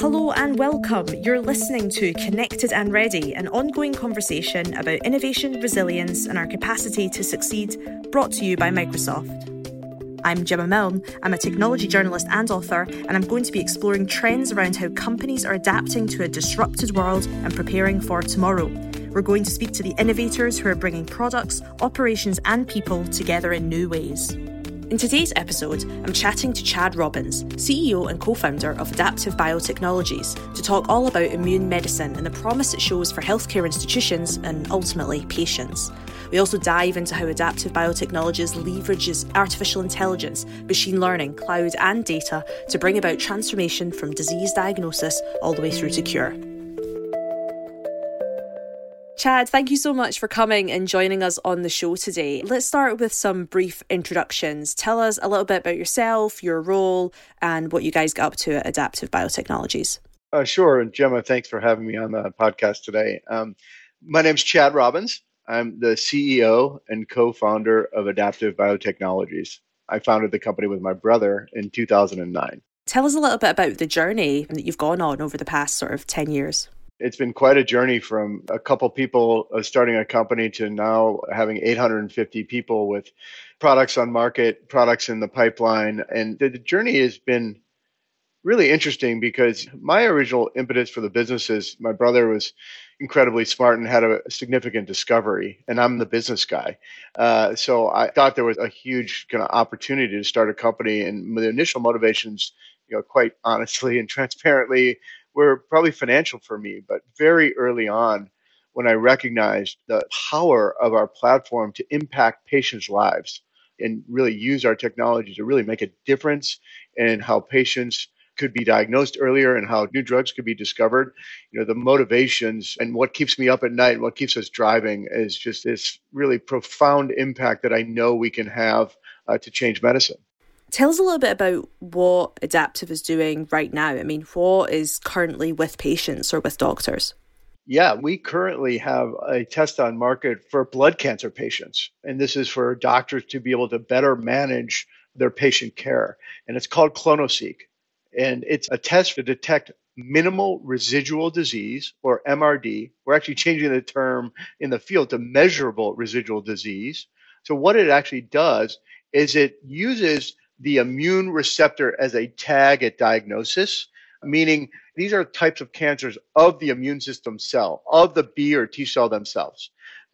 Hello and welcome. You're listening to Connected and Ready, an ongoing conversation about innovation, resilience, and our capacity to succeed, brought to you by Microsoft. I'm Gemma Milne. I'm a technology journalist and author, and I'm going to be exploring trends around how companies are adapting to a disrupted world and preparing for tomorrow. We're going to speak to the innovators who are bringing products, operations, and people together in new ways. In today's episode, I'm chatting to Chad Robins, CEO and co founder of Adaptive Biotechnologies, to talk all about immune medicine and the promise it shows for healthcare institutions and ultimately patients. We also dive into how Adaptive Biotechnologies leverages artificial intelligence, machine learning, cloud, and data to bring about transformation from disease diagnosis all the way through to cure. Chad, thank you so much for coming and joining us on the show today. Let's start with some brief introductions. Tell us a little bit about yourself, your role, and what you guys get up to at Adaptive Biotechnologies. Uh, sure. And Gemma, thanks for having me on the podcast today. Um, my name's Chad Robins. I'm the CEO and co founder of Adaptive Biotechnologies. I founded the company with my brother in 2009. Tell us a little bit about the journey that you've gone on over the past sort of 10 years. It's been quite a journey from a couple people uh, starting a company to now having 850 people with products on market, products in the pipeline. And the, the journey has been really interesting because my original impetus for the business is my brother was incredibly smart and had a significant discovery, and I'm the business guy. Uh, so I thought there was a huge kind of opportunity to start a company, and the initial motivations, you know, quite honestly and transparently, were probably financial for me. But very early on, when I recognized the power of our platform to impact patients' lives and really use our technology to really make a difference in how patients could be diagnosed earlier and how new drugs could be discovered. You know, the motivations and what keeps me up at night, and what keeps us driving is just this really profound impact that I know we can have uh, to change medicine. Tell us a little bit about what Adaptive is doing right now. I mean, what is currently with patients or with doctors? Yeah, we currently have a test on market for blood cancer patients. And this is for doctors to be able to better manage their patient care. And it's called clonoSEQ. And it's a test to detect minimal residual disease or MRD. We're actually changing the term in the field to measurable residual disease. So, what it actually does is it uses the immune receptor as a tag at diagnosis, meaning these are types of cancers of the immune system cell, of the B or T cell themselves.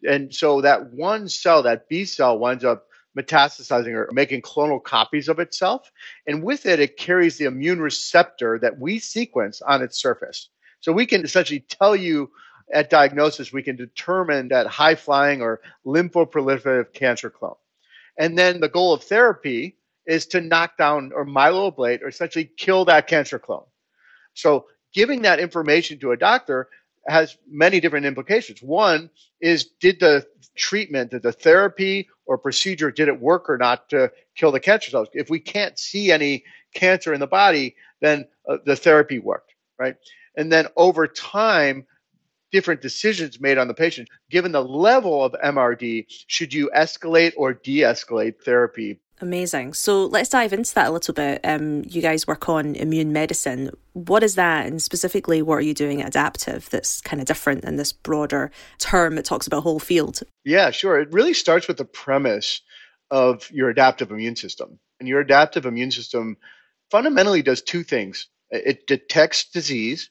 And so that one cell, that B cell, winds up metastasizing or making clonal copies of itself. And with it, it carries the immune receptor that we sequence on its surface. So we can essentially tell you at diagnosis, we can determine that high flying or lymphoproliferative cancer clone. And then the goal of therapy is to knock down or myeloablate or essentially kill that cancer clone. So giving that information to a doctor has many different implications. One is did the treatment, did the therapy or procedure, did it work or not to kill the cancer cells? If we can't see any cancer in the body, then uh, the therapy worked, right? And then over time, different decisions made on the patient. Given the level of MRD, should you escalate or de escalate therapy Amazing. So let's dive into that a little bit. Um, you guys work on immune medicine. What is that, and specifically, what are you doing at Adaptive that's kind of different than this broader term that talks about whole field? Yeah, sure. It really starts with the premise of your adaptive immune system, and your adaptive immune system fundamentally does two things: it detects disease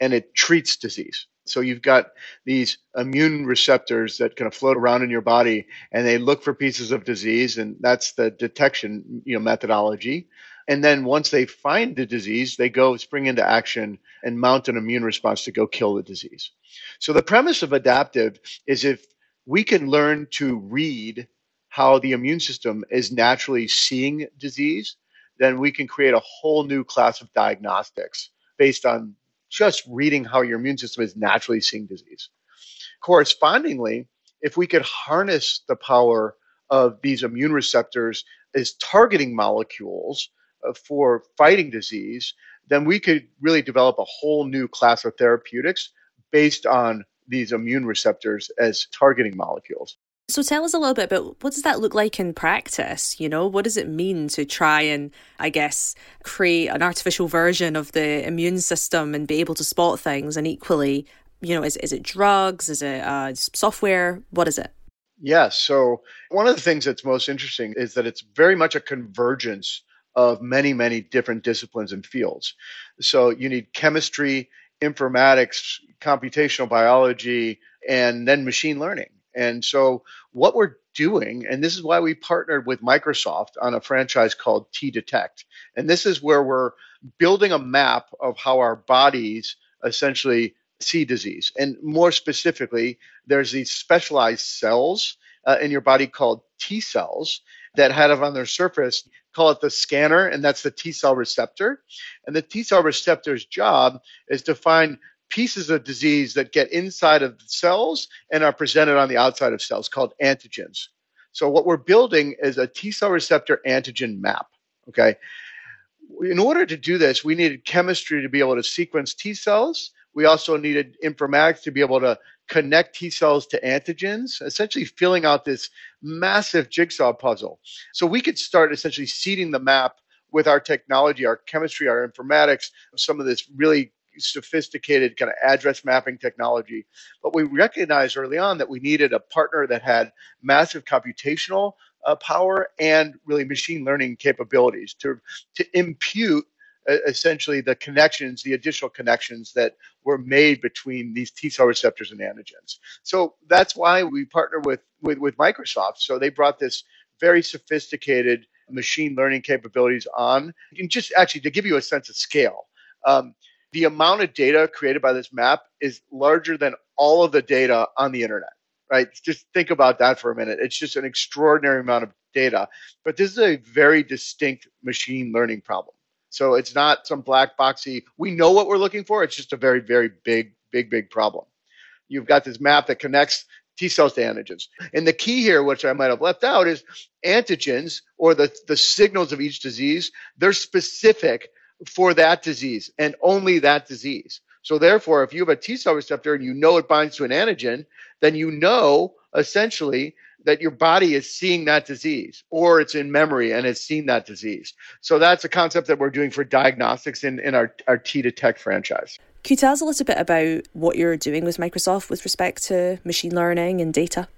and it treats disease. So you've got these immune receptors that kind of float around in your body and they look for pieces of disease and that's the detection, you know, methodology. And then once they find the disease, they go spring into action and mount an immune response to go kill the disease. So the premise of adaptive is if we can learn to read how the immune system is naturally seeing disease, then we can create a whole new class of diagnostics based on just reading how your immune system is naturally seeing disease. Correspondingly, if we could harness the power of these immune receptors as targeting molecules uh, for fighting disease, then we could really develop a whole new class of therapeutics based on these immune receptors as targeting molecules. So tell us a little bit about what does that look like in practice? You know, what does it mean to try and, I guess, create an artificial version of the immune system and be able to spot things? And equally, you know, is, is it drugs? Is it uh, software? What is it? Yeah. So one of the things that's most interesting is that it's very much a convergence of many, many different disciplines and fields. So you need chemistry, informatics, computational biology, and then machine learning. And so, what we're doing, and this is why we partnered with Microsoft on a franchise called T Detect. And this is where we're building a map of how our bodies essentially see disease. And more specifically, there's these specialized cells uh, in your body called T cells that have on their surface, call it the scanner, and that's the T cell receptor. And the T cell receptor's job is to find pieces of disease that get inside of cells and are presented on the outside of cells called antigens. So what we're building is a T cell receptor antigen map. Okay. In order to do this, we needed chemistry to be able to sequence T cells. We also needed informatics to be able to connect T cells to antigens, essentially filling out this massive jigsaw puzzle. So we could start essentially seeding the map with our technology, our chemistry, our informatics, some of this really sophisticated kind of address mapping technology. But we recognized early on that we needed a partner that had massive computational uh, power and really machine learning capabilities to, to impute uh, essentially the connections, the additional connections that were made between these T cell receptors and antigens. So that's why we partner with, with, with Microsoft. So they brought this very sophisticated machine learning capabilities on. And just actually to give you a sense of scale, um, the amount of data created by this map is larger than all of the data on the internet, right? Just think about that for a minute. It's just an extraordinary amount of data. But this is a very distinct machine learning problem. So it's not some black boxy, we know what we're looking for. It's just a very, very big, big, big problem. You've got this map that connects T cells to antigens. And the key here, which I might have left out, is antigens or the, the signals of each disease, they're specific for that disease and only that disease. So therefore, if you have a T cell receptor and you know it binds to an antigen, then you know essentially that your body is seeing that disease or it's in memory and it's seen that disease. So that's a concept that we're doing for diagnostics in, in our, our T Detect franchise. Can you tell us a little bit about what you're doing with Microsoft with respect to machine learning and data?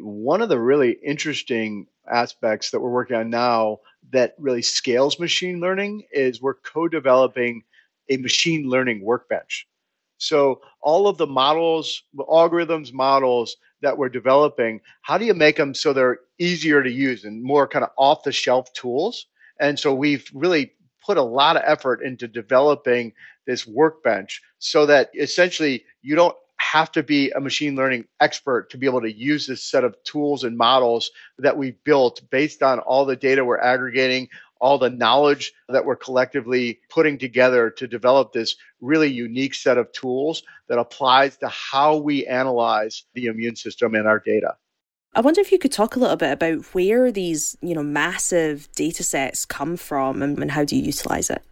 One of the really interesting aspects that we're working on now that really scales machine learning is we're co-developing a machine learning workbench. So all of the models, algorithms, models that we're developing, how do you make them so they're easier to use and more kind of off the shelf tools? And so we've really put a lot of effort into developing this workbench so that essentially you don't have to be a machine learning expert to be able to use this set of tools and models that we built based on all the data we're aggregating, all the knowledge that we're collectively putting together to develop this really unique set of tools that applies to how we analyze the immune system and our data. I wonder if you could talk a little bit about where these, you know, massive data sets come from and, and how do you utilize it?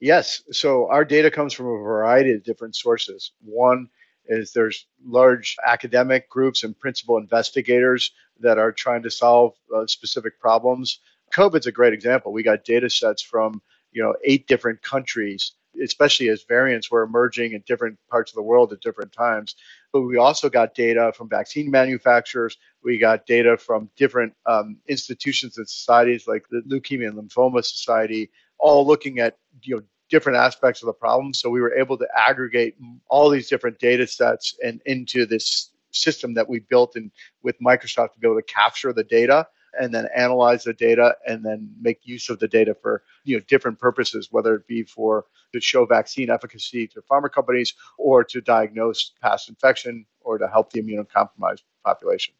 Yes. So our data comes from a variety of different sources. One is there's large academic groups and principal investigators that are trying to solve uh, specific problems. COVID's a great example. We got data sets from you know eight different countries, especially as variants were emerging in different parts of the world at different times. But we also got data from vaccine manufacturers. We got data from different um, institutions and societies like the Leukemia and Lymphoma Society, all looking at you know different aspects of the problem. So we were able to aggregate all these different data sets and into this system that we built in with Microsoft to be able to capture the data and then analyze the data and then make use of the data for you know different purposes, whether it be for to show vaccine efficacy to pharma companies or to diagnose past infection or to help the immunocompromised population.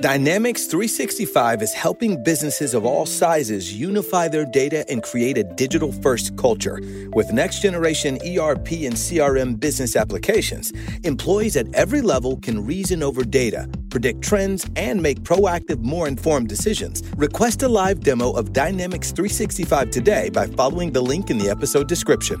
Dynamics 365 is helping businesses of all sizes unify their data and create a digital first culture. With next generation ERP and CRM business applications, employees at every level can reason over data, predict trends, and make proactive, more informed decisions. Request a live demo of Dynamics 365 today by following the link in the episode description.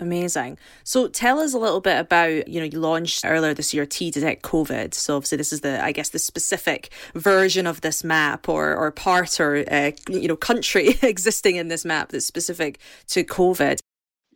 Amazing. So tell us a little bit about, you know, you launched earlier this year T Detect COVID. So obviously this is the, I guess, the specific version of this map or, or part or, uh, you know, country existing in this map that's specific to COVID.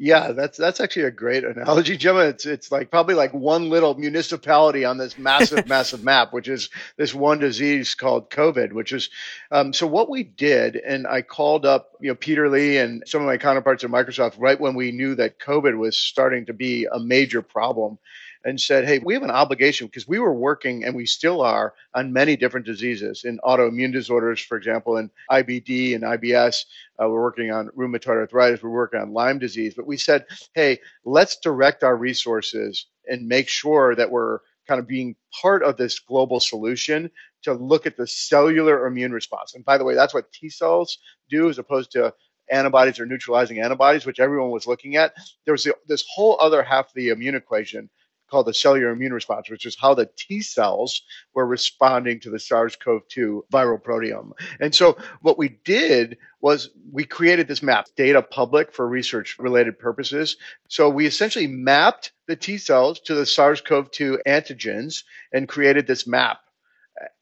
Yeah, that's that's actually a great analogy, Gemma. It's it's like probably like one little municipality on this massive, massive map, which is this one disease called COVID. Which is um, so what we did, and I called up you know Peter Lee and some of my counterparts at Microsoft right when we knew that COVID was starting to be a major problem, and said, hey, we have an obligation because we were working and we still are on many different diseases in autoimmune disorders, for example, in IBD and IBS. Uh, we're working on rheumatoid arthritis. We're working on Lyme disease. But we said, hey, let's direct our resources and make sure that we're kind of being part of this global solution to look at the cellular immune response. And by the way, that's what T cells do as opposed to antibodies or neutralizing antibodies, which everyone was looking at. There was this whole other half of the immune equation called the cellular immune response, which is how the T cells were responding to the SARS CoV 2 viral proteome. And so what we did was we created this map, data public for research related purposes. So we essentially mapped the T cells to the SARS CoV 2 antigens and created this map.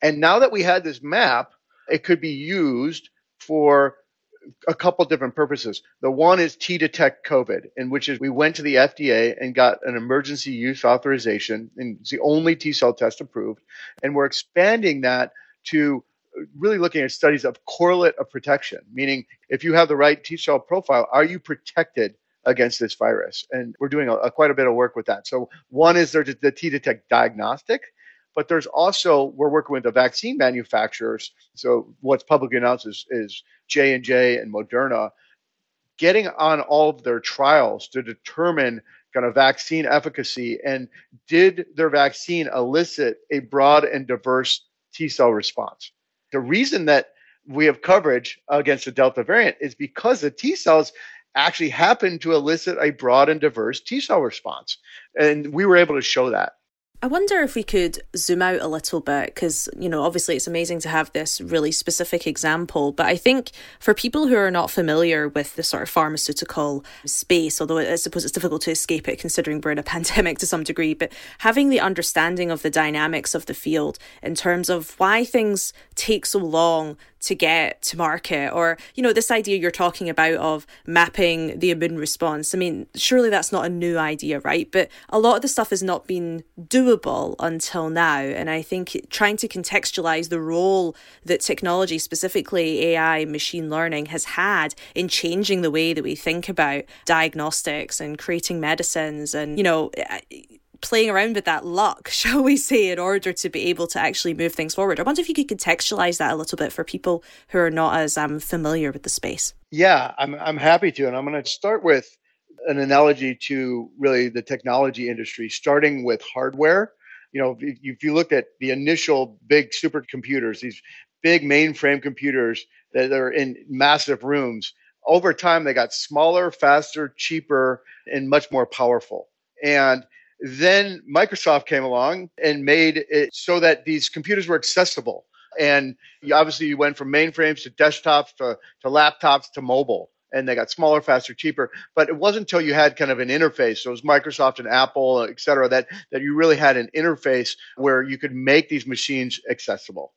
And now that we had this map, it could be used for a couple different purposes. The one is T detect COVID, in which is we went to the FDA and got an emergency use authorization, and it's the only T cell test approved, and we're expanding that to really looking at studies of correlate of protection, meaning if you have the right T cell profile, are you protected against this virus? And we're doing a, a quite a bit of work with that. So one is there the T detect diagnostic, but there's also we're working with the vaccine manufacturers. So what's publicly announced is, is J and J and Moderna getting on all of their trials to determine kind of vaccine efficacy and did their vaccine elicit a broad and diverse T cell response. The reason that we have coverage against the Delta variant is because the T cells actually happen to elicit a broad and diverse T cell response. And we were able to show that. I wonder if we could zoom out a little bit because, you know, obviously it's amazing to have this really specific example. But I think for people who are not familiar with the sort of pharmaceutical space, although I suppose it's difficult to escape it considering we're in a pandemic to some degree, but having the understanding of the dynamics of the field in terms of why things take so long to get to market or you know this idea you're talking about of mapping the immune response. I mean surely that's not a new idea right? But a lot of the stuff has not been doable until now. And i think trying to contextualize the role that technology specifically ai machine learning has had in changing the way that we think about diagnostics and creating medicines and you know playing around with that luck, shall we say, in order to be able to actually move things forward. I wonder if you could contextualize that a little bit for people who are not as um, familiar with the space. Yeah, I'm, I'm happy to. And I'm going to start with an analogy to really the technology industry, starting with hardware. You know, if, if you looked at the initial big supercomputers, these big mainframe computers that are in massive rooms, over time they got smaller, faster, cheaper, and much more powerful. And then Microsoft came along and made it so that these computers were accessible. And obviously, you went from mainframes to desktops to, to laptops to mobile, and they got smaller, faster, cheaper. But it wasn't until you had kind of an interface, so it was Microsoft and Apple, et cetera, that, that you really had an interface where you could make these machines accessible.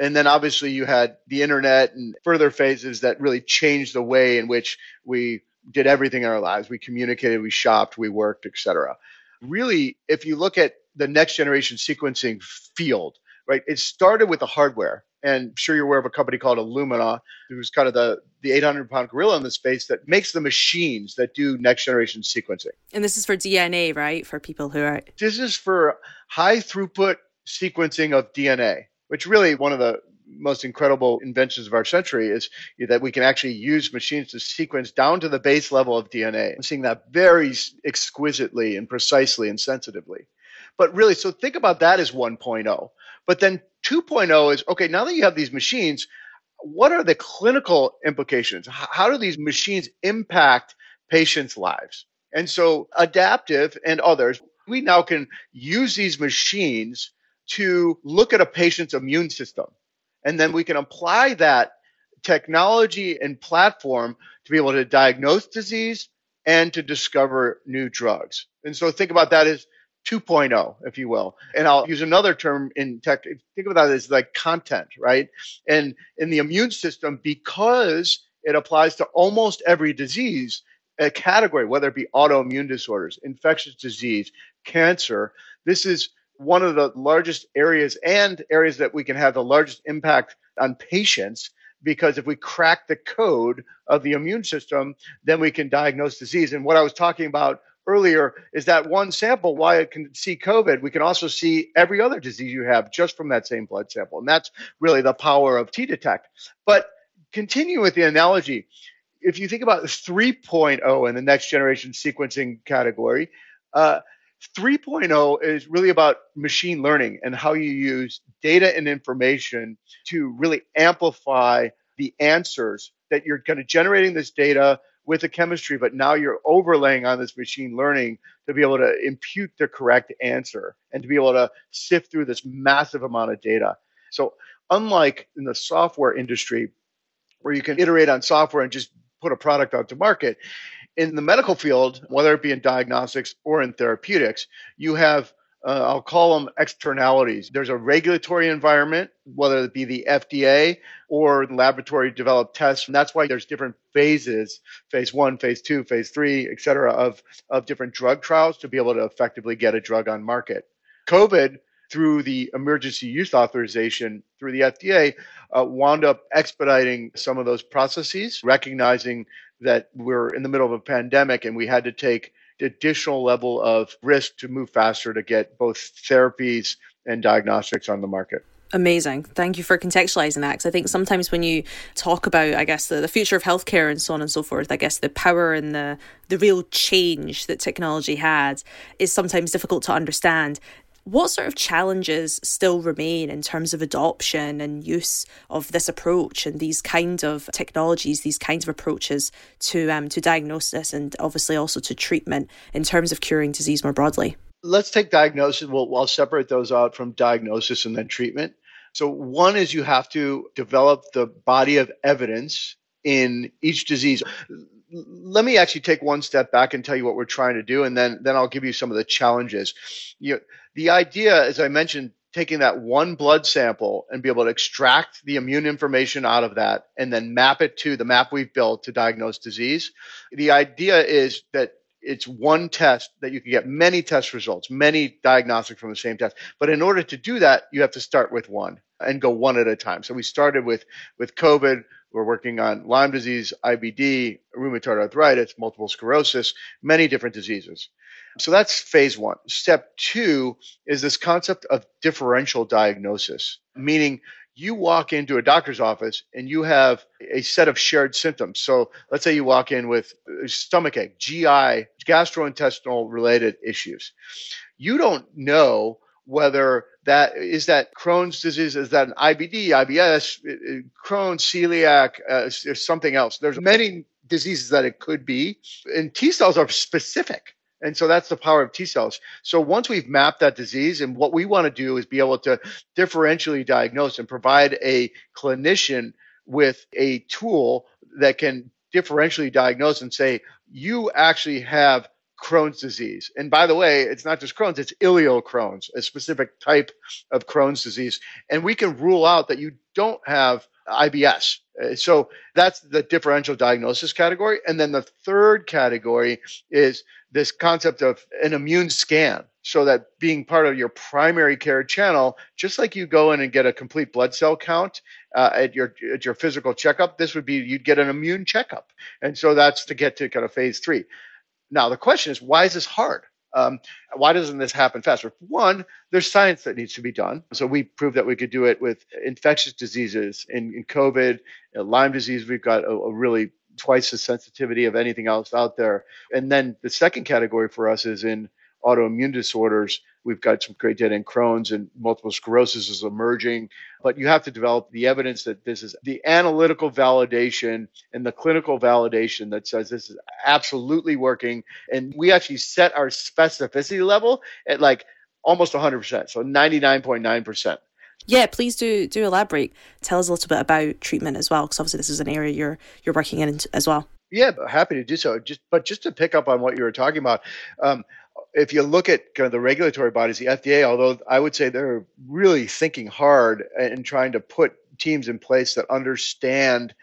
And then obviously you had the internet and further phases that really changed the way in which we did everything in our lives. We communicated, we shopped, we worked, et cetera really, if you look at the next generation sequencing field, right, it started with the hardware. And I'm sure you're aware of a company called Illumina, who's kind of the, the 800 pound gorilla in the space that makes the machines that do next generation sequencing. And this is for DNA, right? For people who are. This is for high throughput sequencing of DNA, which really one of the most incredible inventions of our century is that we can actually use machines to sequence down to the base level of DNA. I'm seeing that very exquisitely and precisely and sensitively. But really, so think about that as 1.0. But then 2.0 is okay, now that you have these machines, what are the clinical implications? How do these machines impact patients' lives? And so, Adaptive and others, we now can use these machines to look at a patient's immune system and then we can apply that technology and platform to be able to diagnose disease and to discover new drugs. And so think about that as 2.0, if you will. And I'll use another term in tech. Think about that as like content, right? And in the immune system, because it applies to almost every disease, a category, whether it be autoimmune disorders, infectious disease, cancer, this is one of the largest areas and areas that we can have the largest impact on patients because if we crack the code of the immune system, then we can diagnose disease. And what I was talking about earlier is that one sample, why it can see COVID, we can also see every other disease you have just from that same blood sample. And that's really the power of T Detect. But continue with the analogy. If you think about 3.0 in the next generation sequencing category, uh, 3.0 is really about machine learning and how you use data and information to really amplify the answers that you're kind of generating this data with the chemistry, but now you're overlaying on this machine learning to be able to impute the correct answer and to be able to sift through this massive amount of data. So, unlike in the software industry, where you can iterate on software and just put a product out to market, in the medical field, whether it be in diagnostics or in therapeutics, you have uh, I'll call them externalities. There's a regulatory environment, whether it be the FDA or laboratory developed tests. And that's why there's different phases, phase one, phase two, phase three, et cetera, of, of different drug trials to be able to effectively get a drug on market. COVID, through the emergency use authorization through the FDA, uh, wound up expediting some of those processes, recognizing that we're in the middle of a pandemic and we had to take additional level of risk to move faster to get both therapies and diagnostics on the market. Amazing. Thank you for contextualizing that. Because I think sometimes when you talk about, I guess, the, the future of healthcare and so on and so forth, I guess the power and the, the real change that technology had is sometimes difficult to understand. What sort of challenges still remain in terms of adoption and use of this approach and these kinds of technologies, these kinds of approaches to um, to diagnosis and obviously also to treatment in terms of curing disease more broadly? Let's take diagnosis. We'll, we'll separate those out from diagnosis and then treatment. So one is you have to develop the body of evidence in each disease let me actually take one step back and tell you what we're trying to do, and then then I'll give you some of the challenges. You know, the idea, as I mentioned, taking that one blood sample and be able to extract the immune information out of that and then map it to the map we've built to diagnose disease. The idea is that it's one test that you can get many test results, many diagnostics from the same test. But in order to do that, you have to start with one and go one at a time. So we started with with COVID. We're working on Lyme disease, IBD, rheumatoid arthritis, multiple sclerosis, many different diseases. So that's phase one. Step two is this concept of differential diagnosis, meaning you walk into a doctor's office and you have a set of shared symptoms. So let's say you walk in with stomach ache, GI, gastrointestinal related issues. You don't know whether that is that Crohn's disease, is that an IBD, IBS, Crohn's, celiac, uh, something else. There's many diseases that it could be, and T cells are specific. And so that's the power of T cells. So once we've mapped that disease, and what we want to do is be able to differentially diagnose and provide a clinician with a tool that can differentially diagnose and say, you actually have Crohn's disease. And by the way, it's not just Crohn's, it's ileal Crohn's, a specific type of Crohn's disease. And we can rule out that you don't have IBS. Uh, so that's the differential diagnosis category. And then the third category is this concept of an immune scan. So that being part of your primary care channel, just like you go in and get a complete blood cell count uh, at your at your physical checkup, this would be you'd get an immune checkup. And so that's to get to kind of phase three. Now the question is, why is this hard? Um, why doesn't this happen faster? One, there's science that needs to be done. So we proved that we could do it with infectious diseases. In, in COVID, uh, Lyme disease, we've got a, a really twice the sensitivity of anything else out there. And then the second category for us is in autoimmune disorders. We've got some great data in Crohn's and multiple sclerosis is emerging, but you have to develop the evidence that this is the analytical validation and the clinical validation that says this is absolutely working. And we actually set our specificity level at like almost 100%, so 99.9%. Yeah, please do do elaborate. Tell us a little bit about treatment as well, because obviously this is an area you're you're working in as well. Yeah, happy to do so. Just but just to pick up on what you were talking about, um, if you look at kind of the regulatory bodies, the FDA, although I would say they're really thinking hard and trying to put teams in place that understand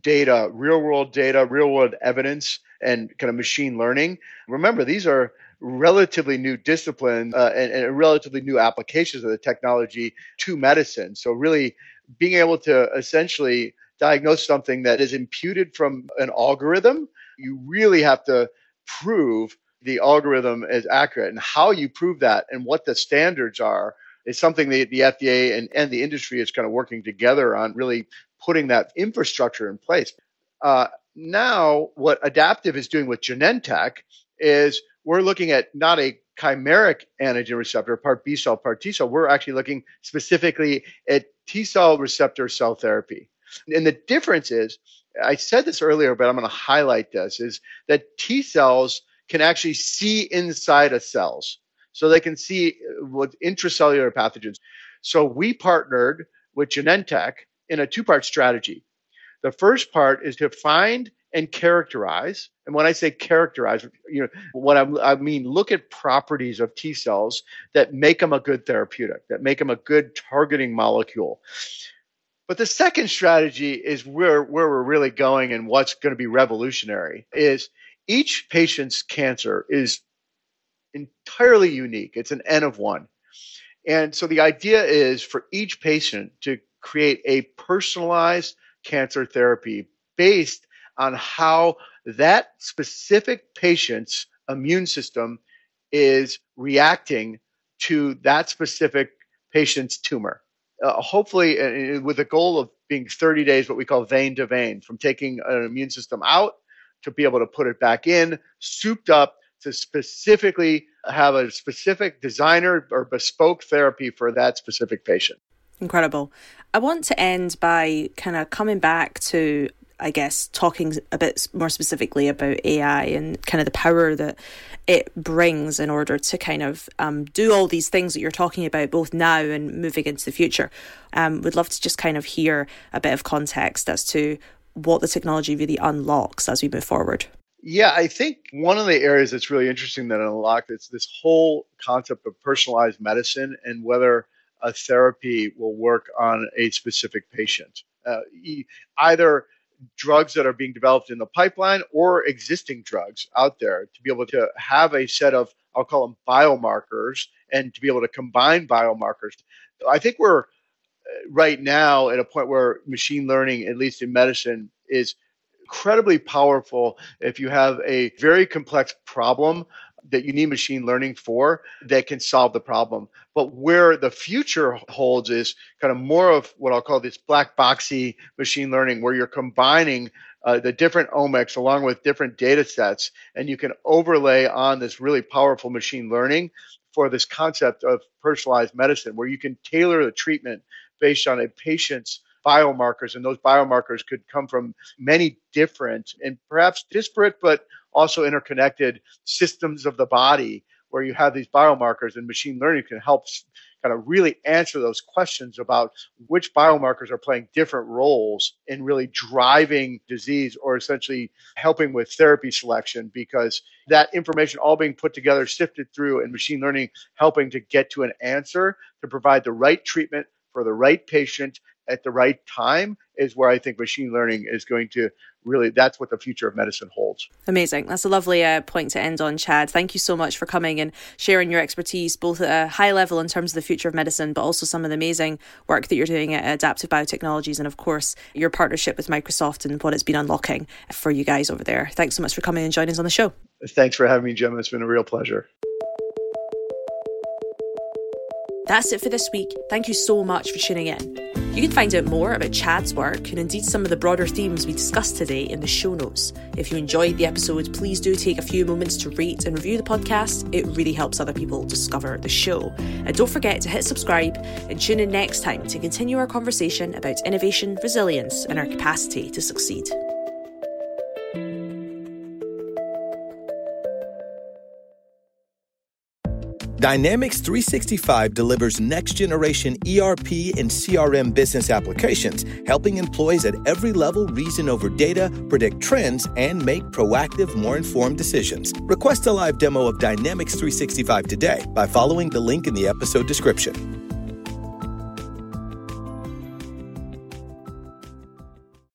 data, real world data, real world evidence, and kind of machine learning. Remember, these are relatively new disciplines uh, and, and relatively new applications of the technology to medicine. So, really being able to essentially diagnose something that is imputed from an algorithm, you really have to prove the algorithm is accurate. And how you prove that and what the standards are is something that the FDA and, and the industry is kind of working together on really putting that infrastructure in place. Uh, now, what Adaptive is doing with Genentech is we're looking at not a chimeric antigen receptor, part B cell, part T cell. We're actually looking specifically at T cell receptor cell therapy. And the difference is, I said this earlier, but I'm going to highlight this, is that T cells can actually see inside of cells. So they can see uh, with intracellular pathogens. So we partnered with Genentech in a two part strategy. The first part is to find and characterize. And when I say characterize, you know, what I, I, mean, look at properties of T cells that make them a good therapeutic, that make them a good targeting molecule. But the second strategy is where, where we're really going and what's going to be revolutionary is each patient's cancer is entirely unique. It's an N of one. And so the idea is for each patient to create a personalized cancer therapy based on how that specific patient's immune system is reacting to that specific patient's tumor. Uh, hopefully, uh, with the goal of being 30 days, what we call vein to vein, from taking an immune system out to be able to put it back in, souped up to specifically have a specific designer or bespoke therapy for that specific patient. Incredible. I want to end by kind of coming back to I guess, talking a bit more specifically about AI and kind of the power that it brings in order to kind of um, do all these things that you're talking about, both now and moving into the future. Um, would love to just kind of hear a bit of context as to what the technology really unlocks as we move forward. Yeah, I think one of the areas that's really interesting that unlocked is this whole concept of personalized medicine and whether a therapy will work on a specific patient. Uh, either drugs that are being developed in the pipeline or existing drugs out there to be able to have a set of, I'll call them biomarkers, and to be able to combine biomarkers. I think we're right now at a point where machine learning, at least in medicine, is incredibly powerful if you have a very complex problem that you need machine learning for that can solve the problem. But where the future holds is kind of more of what I'll call this black boxy machine learning, where you're combining uh, the different omics along with different data sets, and you can overlay on this really powerful machine learning for this concept of personalized medicine, where you can tailor the treatment based on a patient's biomarkers, and those biomarkers could come from many different and perhaps disparate but also interconnected systems of the body where you have these biomarkers and machine learning can help kind of really answer those questions about which biomarkers are playing different roles in really driving disease or essentially helping with therapy selection because that information all being put together sifted through and machine learning helping to get to an answer to provide the right treatment for the right patient at the right time is where I think machine learning is going to really that's what the future of medicine holds. Amazing. That's a lovely uh, point to end on, Chad. Thank you so much for coming and sharing your expertise, both at a high level in terms of the future of medicine, but also some of the amazing work that you're doing at Adaptive Biotechnologies, and of course, your partnership with Microsoft and what it's been unlocking for you guys over there. Thanks so much for coming and joining us on the show. Thanks for having me, Gemma. It's been a real pleasure. That's it for this week. Thank you so much for tuning in. You can find out more about Chad's work and indeed some of the broader themes we discussed today in the show notes. If you enjoyed the episode, please do take a few moments to rate and review the podcast. It really helps other people discover the show. And don't forget to hit subscribe and tune in next time to continue our conversation about innovation, resilience, and our capacity to succeed. Dynamics 365 delivers next generation ERP and CRM business applications, helping employees at every level reason over data, predict trends, and make proactive, more informed decisions. Request a live demo of Dynamics 365 today by following the link in the episode description.